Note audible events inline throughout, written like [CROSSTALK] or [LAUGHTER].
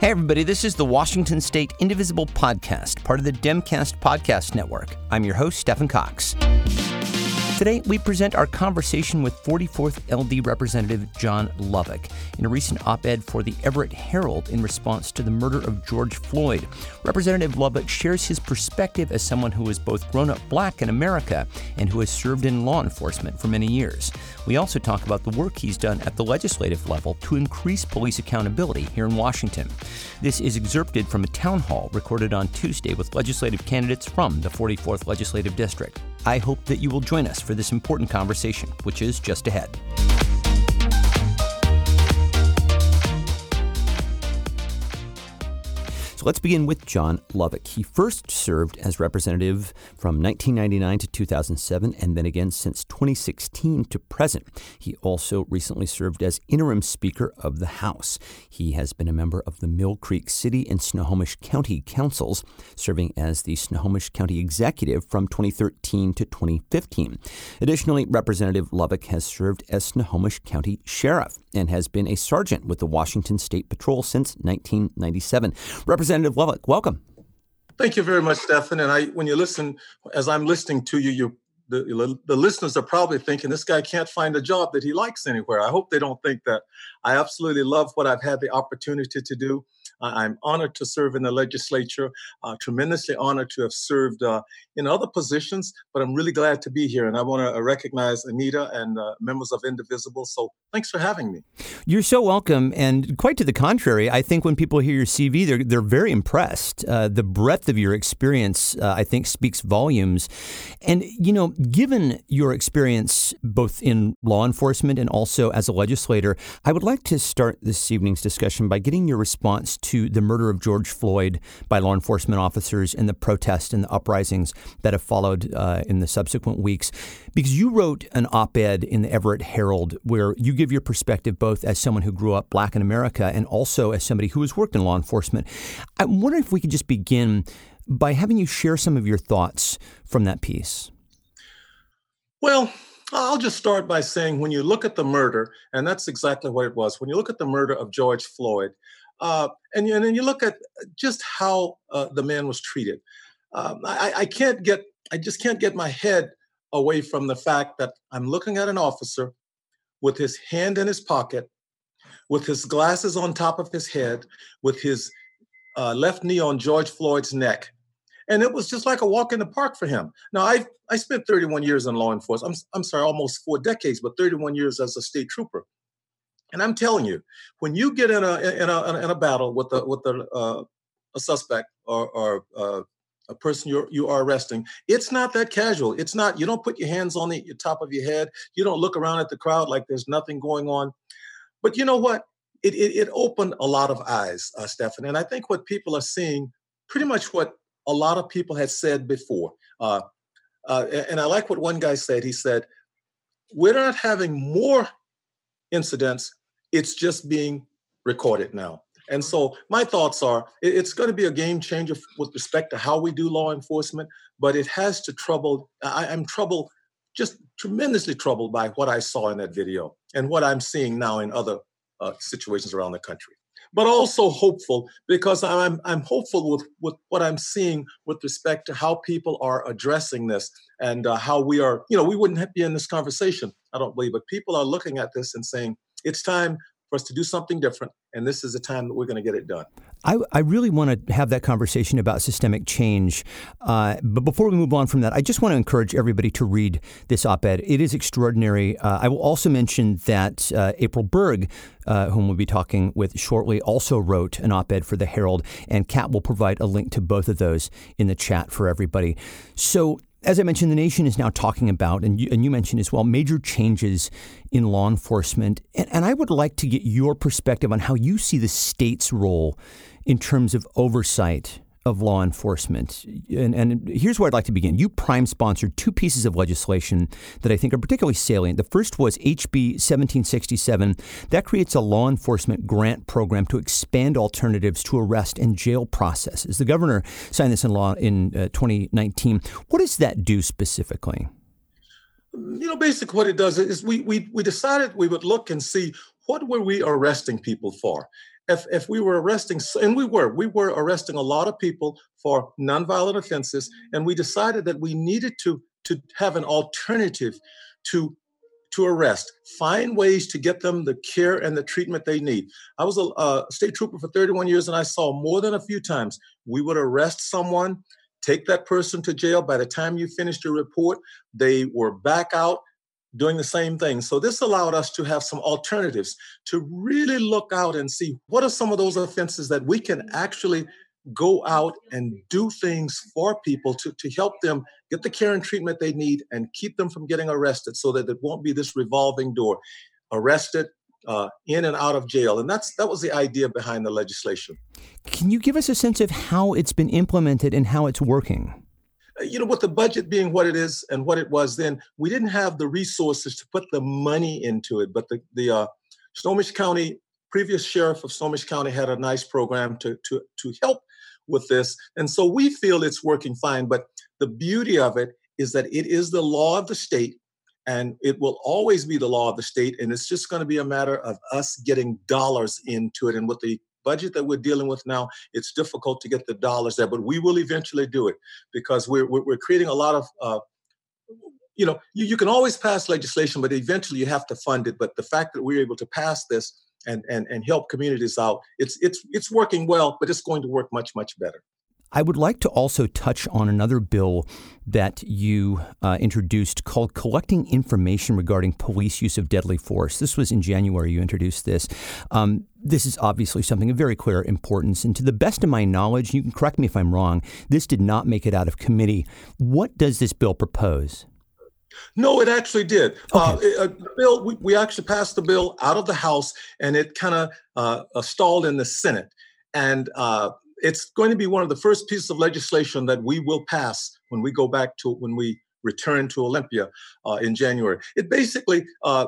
Hey, everybody, this is the Washington State Indivisible Podcast, part of the Demcast Podcast Network. I'm your host, Stephen Cox. Today, we present our conversation with 44th LD Representative John Lovick in a recent op ed for the Everett Herald in response to the murder of George Floyd. Representative Lovick shares his perspective as someone who has both grown up black in America and who has served in law enforcement for many years. We also talk about the work he's done at the legislative level to increase police accountability here in Washington. This is excerpted from a town hall recorded on Tuesday with legislative candidates from the 44th Legislative District. I hope that you will join us for this important conversation, which is just ahead. So let's begin with John Lovick. He first served as representative from 1999 to 2007 and then again since 2016 to present. He also recently served as interim Speaker of the House. He has been a member of the Mill Creek City and Snohomish County Councils, serving as the Snohomish County Executive from 2013 to 2015. Additionally, Representative Lovick has served as Snohomish County Sheriff and has been a sergeant with the Washington State Patrol since 1997. Representative Representative Lovick, welcome. Thank you very much, Stefan. And I, when you listen, as I'm listening to you, you the, the listeners are probably thinking this guy can't find a job that he likes anywhere. I hope they don't think that. I absolutely love what I've had the opportunity to do. I'm honored to serve in the legislature, uh, tremendously honored to have served uh, in other positions, but I'm really glad to be here. And I want to uh, recognize Anita and uh, members of Indivisible. So thanks for having me. You're so welcome. And quite to the contrary, I think when people hear your CV, they're, they're very impressed. Uh, the breadth of your experience, uh, I think, speaks volumes. And, you know, given your experience both in law enforcement and also as a legislator, I would like to start this evening's discussion by getting your response to the murder of George Floyd by law enforcement officers and the protests and the uprisings that have followed uh, in the subsequent weeks. Because you wrote an op ed in the Everett Herald where you give your perspective both as someone who grew up black in America and also as somebody who has worked in law enforcement. I wonder if we could just begin by having you share some of your thoughts from that piece. Well, I'll just start by saying when you look at the murder, and that's exactly what it was, when you look at the murder of George Floyd, uh, and, and then you look at just how uh, the man was treated. Um, I, I can't get, I just can't get my head away from the fact that I'm looking at an officer with his hand in his pocket, with his glasses on top of his head, with his uh, left knee on George Floyd's neck. And it was just like a walk in the park for him. Now, I I spent 31 years in law enforcement. I'm, I'm sorry, almost four decades, but 31 years as a state trooper. And I'm telling you, when you get in a in a in a battle with a with a uh, a suspect or, or uh, a person you you are arresting, it's not that casual. It's not. You don't put your hands on the top of your head. You don't look around at the crowd like there's nothing going on. But you know what? It it, it opened a lot of eyes, uh, Stefan. And I think what people are seeing, pretty much what a lot of people had said before. Uh, uh, and I like what one guy said. He said, "We're not having more incidents it's just being recorded now. And so my thoughts are it's going to be a game changer with respect to how we do law enforcement, but it has to trouble. I, am troubled, just tremendously troubled by what I saw in that video and what I'm seeing now in other uh, situations around the country. But also hopeful because I'm I'm hopeful with, with what I'm seeing with respect to how people are addressing this and uh, how we are. You know, we wouldn't be in this conversation, I don't believe, but people are looking at this and saying it's time for us to do something different. And this is the time that we're going to get it done. I, I really want to have that conversation about systemic change. Uh, but before we move on from that, I just want to encourage everybody to read this op ed. It is extraordinary. Uh, I will also mention that uh, April Berg, uh, whom we'll be talking with shortly, also wrote an op ed for the Herald, and Kat will provide a link to both of those in the chat for everybody. So, as I mentioned, the nation is now talking about, and you, and you mentioned as well, major changes in law enforcement. And, and I would like to get your perspective on how you see the state's role in terms of oversight of law enforcement. And, and, here's where I'd like to begin. You prime sponsored two pieces of legislation that I think are particularly salient. The first was HB 1767. That creates a law enforcement grant program to expand alternatives to arrest and jail processes. The governor signed this in law in uh, 2019. What does that do specifically? You know, basically what it does is we, we, we decided we would look and see what were we arresting people for? If, if we were arresting, and we were, we were arresting a lot of people for nonviolent offenses, mm-hmm. and we decided that we needed to, to have an alternative to to arrest, find ways to get them the care and the treatment they need. I was a, a, state trooper for 31 years and I saw more than a few times we would arrest someone, take that person to jail. By the time you finished your report, they were back out doing the same thing. So this allowed us to have some alternatives to really look out and see what are some of those offenses that we can actually go out and do things for people to, to help them get the care and treatment they need and keep them from getting arrested so that it won't be this revolving door. Arrested uh, in and out of jail. And that's that was the idea behind the legislation. Can you give us a sense of how it's been implemented and how it's working you know, with the budget being what it is and what it was then, we didn't have the resources to put the money into it. But the the uh, Snohomish County previous sheriff of Snohomish County had a nice program to to to help with this, and so we feel it's working fine. But the beauty of it is that it is the law of the state, and it will always be the law of the state, and it's just going to be a matter of us getting dollars into it. And with the budget that we're dealing with now, it's difficult to get the dollars there, but we will eventually do it because we're we're, creating a lot of. Uh, you know, you, you can always pass legislation, but eventually you have to fund it. But the fact that we're able to pass this and, and, and help communities out, it's it's it's working well, but it's going to work much much better. I would like to also touch on another bill that you uh, introduced called Collecting Information Regarding Police Use of Deadly Force. This was in January, you introduced this. Um, this is obviously something of very clear importance. And to the best of my knowledge, you can correct me if I'm wrong, this did not make it out of committee. What does this bill propose? No, it actually did. Uh, okay. Uh, bill, we, we, actually passed the bill out of the House, and it kind of uh, uh, stalled in the Senate. And uh, it's going to be one of the first pieces of legislation that we will pass when we go back to when we return to Olympia uh, in January. It basically uh,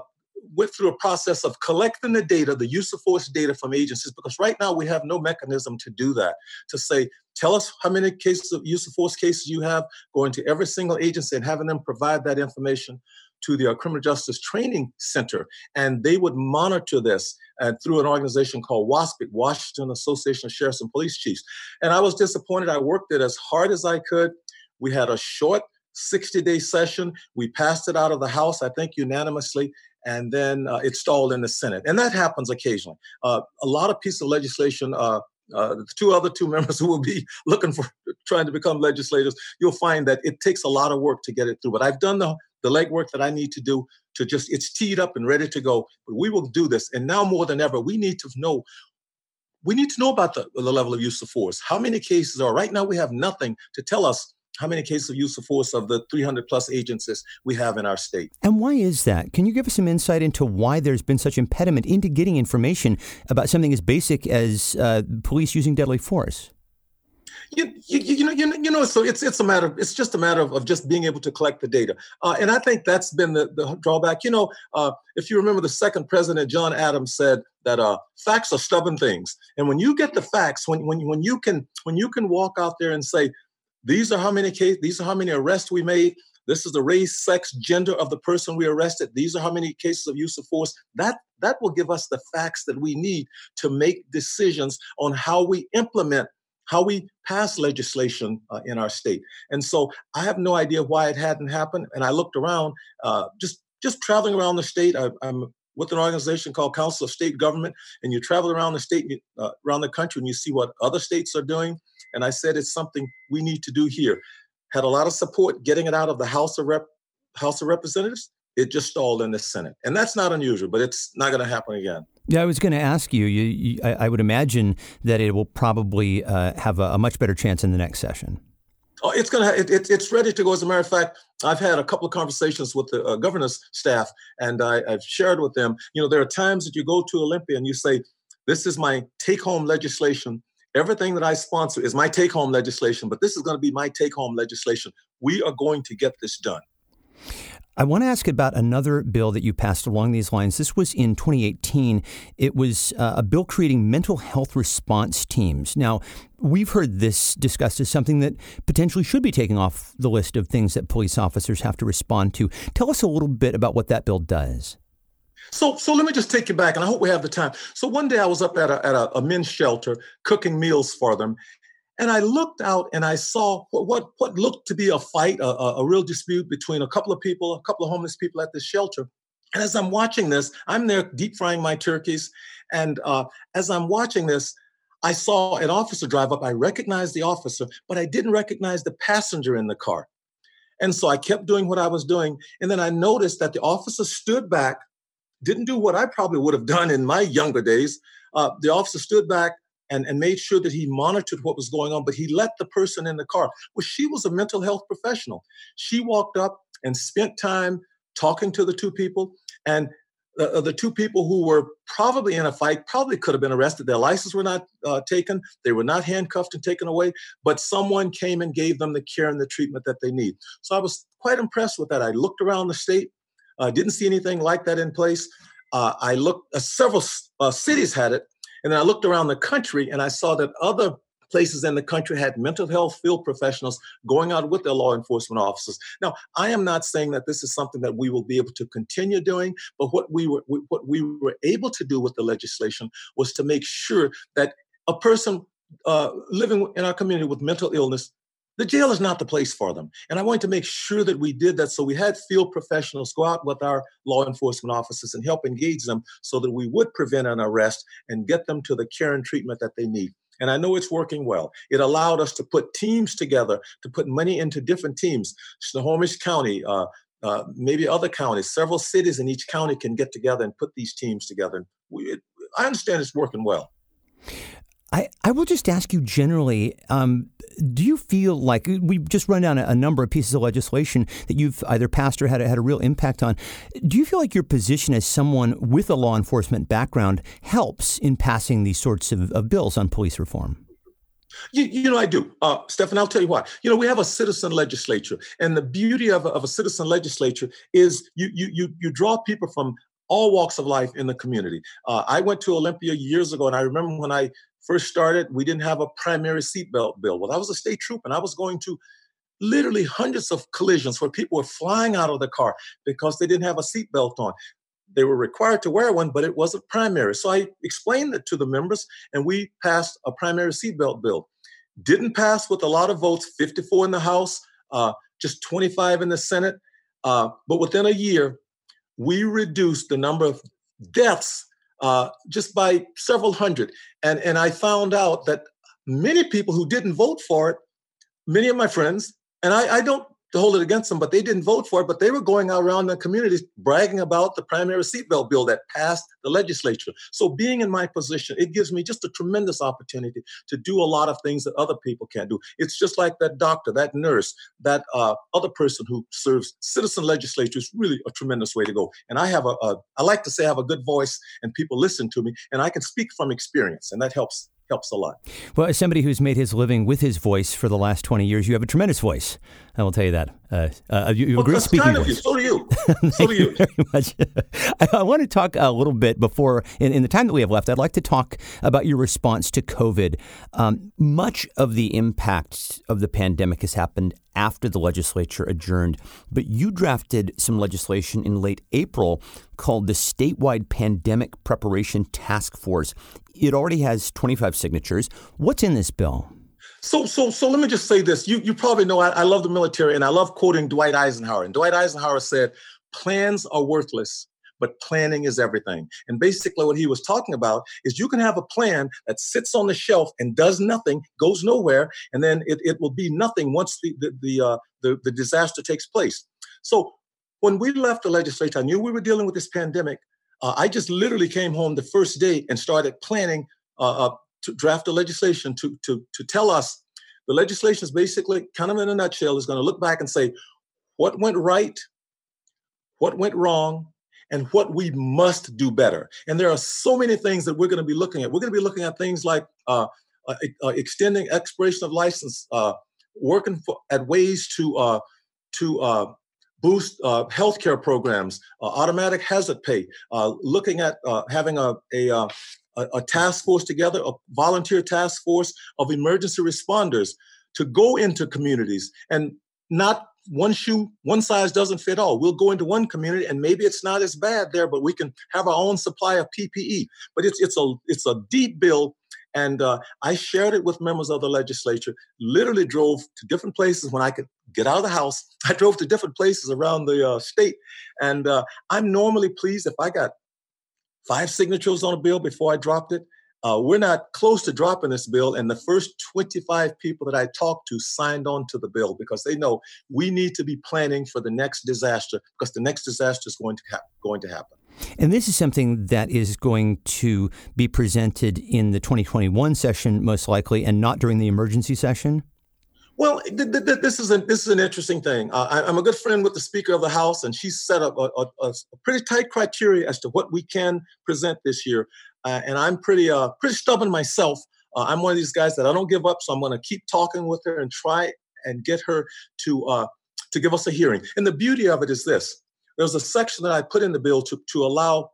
went through a process of collecting the data, the use of force data from agencies, because right now we have no mechanism to do that. To say, tell us how many cases of use of force cases you have, going to every single agency and having them provide that information to the uh, Criminal Justice Training Center, and they would monitor this and through an organization called WASPC, Washington Association of Sheriffs and Police Chiefs. And I was disappointed. I worked it as hard as I could. We had a short 60 day session. We passed it out of the House, I think unanimously, and then uh, it stalled in the Senate. And that happens occasionally. Uh, a lot of pieces of legislation. Uh, uh, the two other two [LAUGHS] members who will be looking for trying to become legislators, you'll find that it takes a lot of work to get it through. But I've done the the legwork that I need to do to just, it's teed up and ready to go. But we will do this. And now more than ever, we need to know we need to know about the, the level of use of force. How many cases are right now? We have nothing to tell us how many cases of use of force of the 300 plus agencies we have in our state. And why is that? Can you give us some insight into why there's been such impediment into getting information about something as basic as uh, police using deadly force? You, you, you, know, you, know, you know, so it's it's a matter. Of, it's just a matter of, of just being able to collect the data, uh, and I think that's been the, the drawback. You know, uh, if you remember, the second president, John Adams, said that uh, facts are stubborn things, and when you get the facts, when when when you can when you can walk out there and say, these are how many cases, these are how many arrests we made. This is the race, sex, gender of the person we arrested. These are how many cases of use of force. That that will give us the facts that we need to make decisions on how we implement how we pass legislation uh, in our state. And so I have no idea why it hadn't happened. And I looked around, uh, just just traveling around the state. I, am with an organization called Council of State Government, and you travel around the state, uh, around the country, and you see what other states are doing. And I said it's something we need to do here. Had a lot of support getting it out of the House of Rep, House of Representatives. It just stalled in the Senate, and that's not unusual, but it's not going to happen again. Yeah, I was going to ask you. you, you I, I, would imagine that it will probably uh, have a, a, much better chance in the next session. Oh, it's going to. It, it, it's ready to go. As a matter of fact, I've had a couple of conversations with the uh, governor's staff, and I, I've shared with them. You know, there are times that you go to Olympia and you say, "This is my take-home legislation." Everything that I sponsor is my take home legislation, but this is going to be my take home legislation. We are going to get this done. I want to ask about another bill that you passed along these lines. This was in 2018. It was uh, a bill creating mental health response teams. Now, we've heard this discussed as something that potentially should be taken off the list of things that police officers have to respond to. Tell us a little bit about what that bill does. So, so let me just take you back, and I hope we have the time. So one day I was up at a, at a, a men's shelter cooking meals for them, and I looked out and I saw what what, what looked to be a fight, a, a, a real dispute between a couple of people, a couple of homeless people at the shelter. And as I'm watching this, I'm there deep frying my turkeys, and uh, as I'm watching this, I saw an officer drive up. I recognized the officer, but I didn't recognize the passenger in the car. And so I kept doing what I was doing. And then I noticed that the officer stood back, didn't do what I probably would have done in my younger days. Uh, the officer stood back and, and made sure that he monitored what was going on, but he let the person in the car. Well, she was a mental health professional. She walked up and spent time talking to the two people. And uh, the two people who were probably in a fight probably could have been arrested. Their licenses were not uh, taken, they were not handcuffed and taken away, but someone came and gave them the care and the treatment that they need. So I was quite impressed with that. I looked around the state, uh, didn't see anything like that in place. Uh, I looked, uh, several cities had it, and then I looked around the country and I saw that other places in the country had mental health field professionals going out with their law enforcement officers. Now, I am not saying that this is something that we will be able to continue doing, but what we were what we were able to do with the legislation was to make sure that a person uh, living in our community with mental illness the jail is not the place for them. And I wanted to make sure that we did that. So we had field professionals go out with our law enforcement officers and help engage them so that we would prevent an arrest and get them to the care and treatment that they need. And I know it's working well. It allowed us to put teams together, to put money into different teams. Snohomish County, uh, uh, maybe other counties, several cities in each county can get together and put these teams together. We, it, I understand it's working well. I, I will just ask you generally um, do you feel like we've just run down a, a, number of pieces of legislation that you've either passed or had had a real impact on? Do you feel like your position as someone with a law enforcement background helps in passing these sorts of, of bills on police reform? You, you, know, I do. Uh, Stephan, I'll tell you why. You know, we have a citizen legislature, and the beauty of a, of a citizen legislature is you, you, you, you draw people from all walks of life in the community. Uh, I went to Olympia years ago, and I remember when I first started, we didn't have a primary seatbelt bill. Well, I was a state trooper, and I was going to literally hundreds of collisions where people were flying out of the car because they didn't have a seatbelt on. They were required to wear one, but it wasn't primary. So I explained it to the members, and we passed a primary seatbelt bill. Didn't pass with a lot of votes 54 in the House, uh, just 25 in the Senate. Uh, but within a year, we reduced the number of deaths uh, just by several hundred. And, and I found out that many people who didn't vote for it, many of my friends, and I, I don't to hold it against them, but they didn't vote for it. But they were going around the communities bragging about the primary seatbelt bill that passed the legislature. So being in my position, it gives me just a tremendous opportunity to do a lot of things that other people can't do. It's just like that doctor, that nurse, that uh, other person who serves citizen legislature is really a tremendous way to go. And I have a, a, I like to say I have a good voice and people listen to me and I can speak from experience and that helps helps a lot. Well, as somebody who's made his living with his voice for the last 20 years, you have a tremendous voice. I will tell you that. Uh, uh, you, you well, have a great speaking kind of voice. You. So do you. [LAUGHS] so do you. very much. [LAUGHS] I, I, want to talk a little bit before, in, in, the time that we have left, I'd like to talk about your response to COVID. Um, much of the impact of the pandemic has happened after the legislature adjourned, but you drafted some legislation in late April called the Statewide Pandemic Preparation Task Force. It already has 25 signatures. What's in this bill? So, so, so let me just say this. You, you probably know I, I love the military, and I love quoting Dwight Eisenhower. And Dwight Eisenhower said, "Plans are worthless but planning is everything. And basically, what he was talking about is you can have a plan that sits on the shelf and does nothing, goes nowhere, and then it, it will be nothing once the the the, uh, the the disaster takes place. So when we left the legislature, I knew we were dealing with this pandemic. Uh, I just literally came home the first day and started planning uh, uh, to draft a legislation to, to, to tell us the legislation is basically, kind of in a nutshell, is going to look back and say what went right, what went wrong, and what we must do better. And there are so many things that we're going to be looking at. We're going to be looking at things like uh, uh, uh, extending expiration of license, working for, at ways to to boost uh, healthcare programs, uh, automatic hazard pay, uh, looking at uh, having a, uh, a, a, task force together, a volunteer task force of emergency responders to go into communities and not one shoe, one size doesn't fit all. We'll go into one community and maybe it's not as bad there, but we can have our own supply of PPE. But it's it's a it's a deep bill. And uh, I shared it with members of the legislature. Literally drove to different places when I could get out of the house. [LAUGHS] I drove to different places around the uh, state, and uh, I'm normally pleased if I got five signatures on a bill before I dropped it. Uh, we're not close to dropping this bill, and the first 25 people that I talked to signed on to the bill because they know we need to be planning for the next disaster because the next disaster is going to ha- going to happen. And this is something that is going to be presented in the 2021 session, most likely, and not during the emergency session. Well, th- th- this is an this is an interesting thing. Uh, I, am a good friend with the Speaker of the House, and she's set up a, a, a, pretty tight criteria as to what we can present this year. Uh, and I'm pretty uh, pretty stubborn myself. Uh, I'm one of these guys that I don't give up, so I'm going to keep talking with her and try and get her to uh, to give us a hearing. And the beauty of it is this: there's a section that I put in the bill to to allow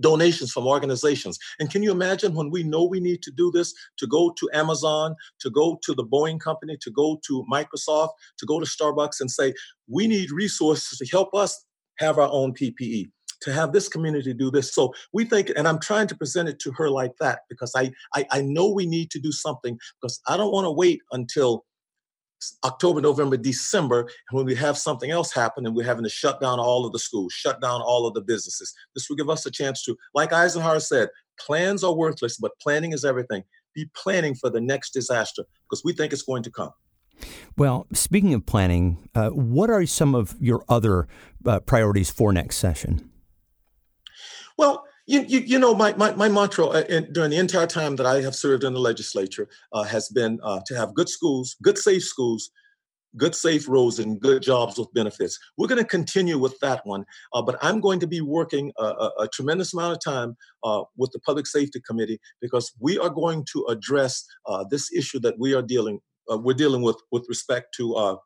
donations from organizations. And can you imagine when we know we need to do this to go to Amazon, to go to the Boeing company, to go to Microsoft, to go to Starbucks and say, we need resources to help us have our own PPE to have this community do this. So we think, and I'm trying to present it to her like that because I, I, I know we need to do something because I don't want to wait until October, November, December, when we have something else happen and we're having to shut down all of the schools, shut down all of the businesses. This will give us a chance to, like Eisenhower said, plans are worthless, but planning is everything. Be planning for the next disaster because we think it's going to come. Well, speaking of planning, uh, what are some of your other uh, priorities for next session? Well, you, you, you know, my, my, my mantra uh, in, during the entire time that I have served in the legislature uh, has been uh, to have good schools, good, safe schools, good, safe roads, and good jobs with benefits. We're going to continue with that one, uh, but I'm going to be working a, a, a tremendous amount of time uh, with the Public Safety Committee because we are going to address uh, this issue that we are dealing we're dealing with with respect to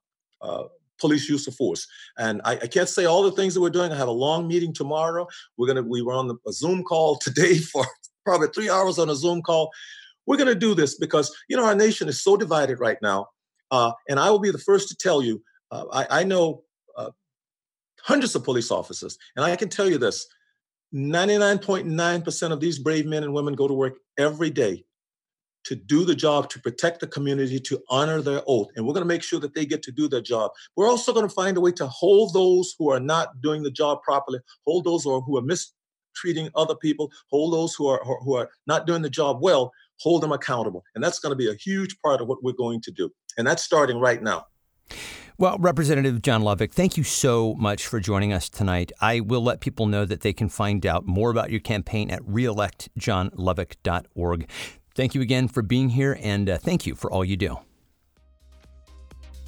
police use of force. And I, I, can't say all the things that we're doing. I have a long meeting tomorrow. We're gonna we were on the, a Zoom call [LAUGHS] today for probably three hours on a Zoom call. We're gonna do this because you know our nation is so divided right now. Uh, and I will be the first to tell you. Uh, I, I, know uh, hundreds of police officers, and I can tell you this: 99.9% of these brave men and women go to work every day to do the job, to protect the community, to honor their oath. And we're going to make sure that they get to do their job. We're also going to find a way to hold those who are not doing the job properly, hold those who are, who are mistreating other people, hold those who are, who are not doing the job well, hold them accountable. And that's going to be a huge part of what we're going to do. And that's starting right now. Well, Representative John Lovick, thank you so much for joining us tonight. I will let people know that they can find out more about your campaign at reelectjohnlovick.org. Thank you again for being here, and uh, thank you for all you do.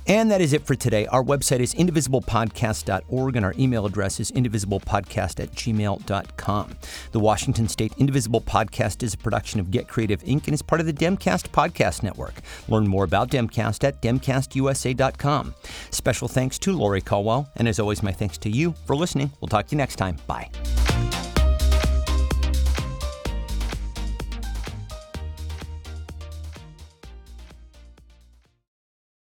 And that is it for today. Our website is indivisiblepodcast.org and our email address is indivisiblepodcast at gmail.com. The Washington State Indivisible Podcast is a production of Get Creative Inc. and is part of the Demcast Podcast Network. Learn more about Demcast at demcastusa.com. Special thanks to Lori Caldwell, and as always, my thanks to you for listening. We'll talk to you next time. Bye.